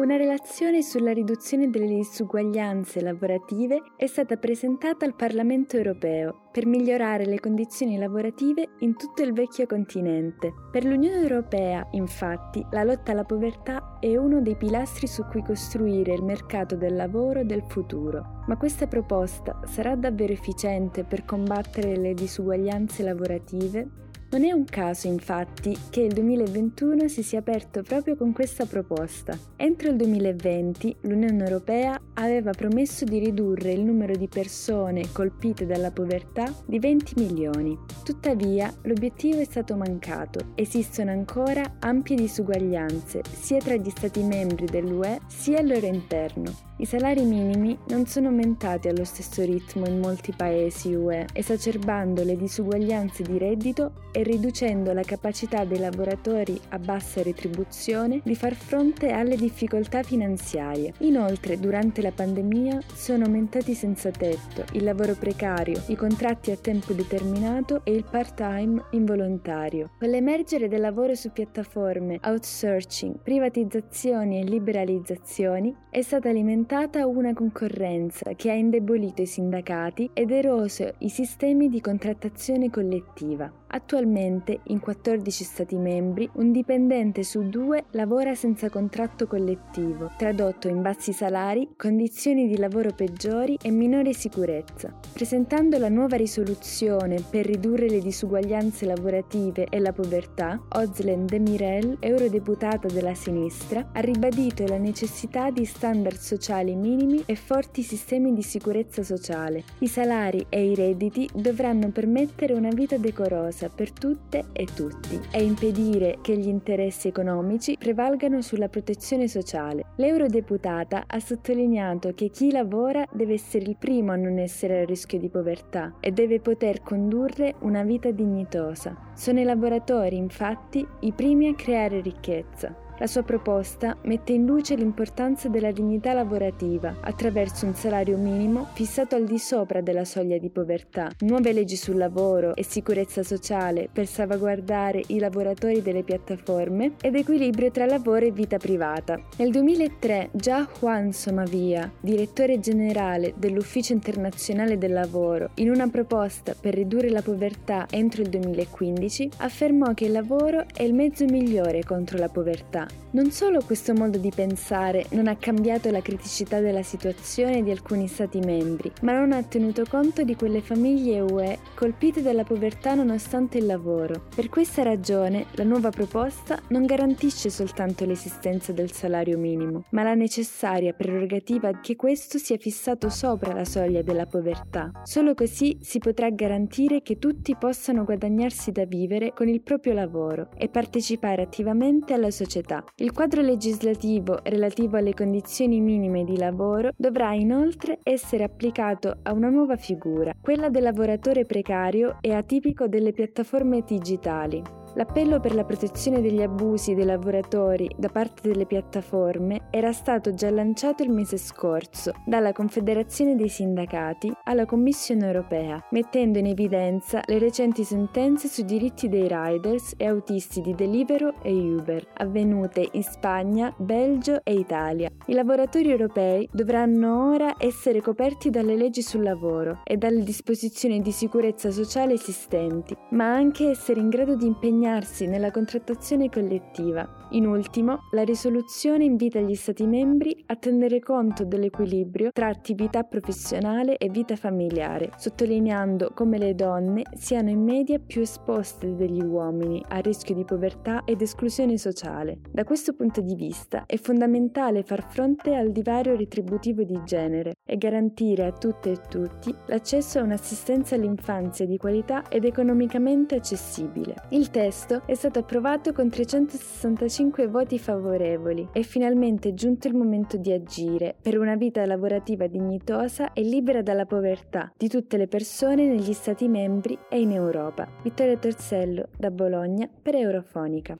Una relazione sulla riduzione delle disuguaglianze lavorative è stata presentata al Parlamento europeo per migliorare le condizioni lavorative in tutto il vecchio continente. Per l'Unione Europea, infatti, la lotta alla povertà è uno dei pilastri su cui costruire il mercato del lavoro del futuro. Ma questa proposta sarà davvero efficiente per combattere le disuguaglianze lavorative? Non è un caso, infatti, che il 2021 si sia aperto proprio con questa proposta. Entro il 2020 l'Unione Europea aveva promesso di ridurre il numero di persone colpite dalla povertà di 20 milioni. Tuttavia, l'obiettivo è stato mancato. Esistono ancora ampie disuguaglianze sia tra gli Stati membri dell'UE sia al loro interno. I salari minimi non sono aumentati allo stesso ritmo in molti paesi UE, esacerbando le disuguaglianze di reddito e riducendo la capacità dei lavoratori a bassa retribuzione di far fronte alle difficoltà finanziarie. Inoltre, durante la pandemia sono aumentati senza tetto, il lavoro precario, i contratti a tempo determinato e il part-time involontario. Con l'emergere del lavoro su piattaforme, outsourcing, privatizzazioni e liberalizzazioni è stata alimentata una concorrenza che ha indebolito i sindacati ed eroso i sistemi di contrattazione collettiva. Attualmente, in 14 Stati membri, un dipendente su due lavora senza contratto collettivo, tradotto in bassi salari, condizioni di lavoro peggiori e minore sicurezza. Presentando la nuova risoluzione per ridurre le disuguaglianze lavorative e la povertà, Ozlen Demirel, eurodeputata della sinistra, ha ribadito la necessità di standard sociali minimi e forti sistemi di sicurezza sociale. I salari e i redditi dovranno permettere una vita decorosa cosa per tutte e tutti e impedire che gli interessi economici prevalgano sulla protezione sociale. L'eurodeputata ha sottolineato che chi lavora deve essere il primo a non essere a rischio di povertà e deve poter condurre una vita dignitosa. Sono i lavoratori, infatti, i primi a creare ricchezza. La sua proposta mette in luce l'importanza della dignità lavorativa attraverso un salario minimo fissato al di sopra della soglia di povertà, nuove leggi sul lavoro e sicurezza sociale per salvaguardare i lavoratori delle piattaforme ed equilibrio tra lavoro e vita privata. Nel 2003 già Juan Somavia, direttore generale dell'Ufficio internazionale del lavoro, in una proposta per ridurre la povertà entro il 2015, affermò che il lavoro è il mezzo migliore contro la povertà non solo questo modo di pensare non ha cambiato la criticità della situazione di alcuni Stati membri, ma non ha tenuto conto di quelle famiglie UE colpite dalla povertà nonostante il lavoro. Per questa ragione la nuova proposta non garantisce soltanto l'esistenza del salario minimo, ma la necessaria prerogativa che questo sia fissato sopra la soglia della povertà. Solo così si potrà garantire che tutti possano guadagnarsi da vivere con il proprio lavoro e partecipare attivamente alla società. Il quadro legislativo relativo alle condizioni minime di lavoro dovrà inoltre essere applicato a una nuova figura, quella del lavoratore precario e atipico delle piattaforme digitali. L'appello per la protezione degli abusi dei lavoratori da parte delle piattaforme era stato già lanciato il mese scorso dalla Confederazione dei Sindacati alla Commissione europea, mettendo in evidenza le recenti sentenze sui diritti dei riders e autisti di Deliveroo e Uber, avvenute in Spagna, Belgio e Italia. I lavoratori europei dovranno ora essere coperti dalle leggi sul lavoro e dalle disposizioni di sicurezza sociale esistenti, ma anche essere in grado di impegnare impegnarsi nella contrattazione collettiva. In ultimo, la risoluzione invita gli Stati membri a tenere conto dell'equilibrio tra attività professionale e vita familiare, sottolineando come le donne siano in media più esposte degli uomini a rischio di povertà ed esclusione sociale. Da questo punto di vista è fondamentale far fronte al divario retributivo di genere e garantire a tutte e tutti l'accesso a un'assistenza all'infanzia di qualità ed economicamente accessibile. Il testo testo è stato approvato con 365 voti favorevoli. È finalmente giunto il momento di agire per una vita lavorativa dignitosa e libera dalla povertà di tutte le persone negli Stati membri e in Europa. Vittorio Torsello da Bologna per Eurofonica.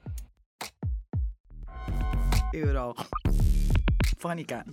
Eurofonica.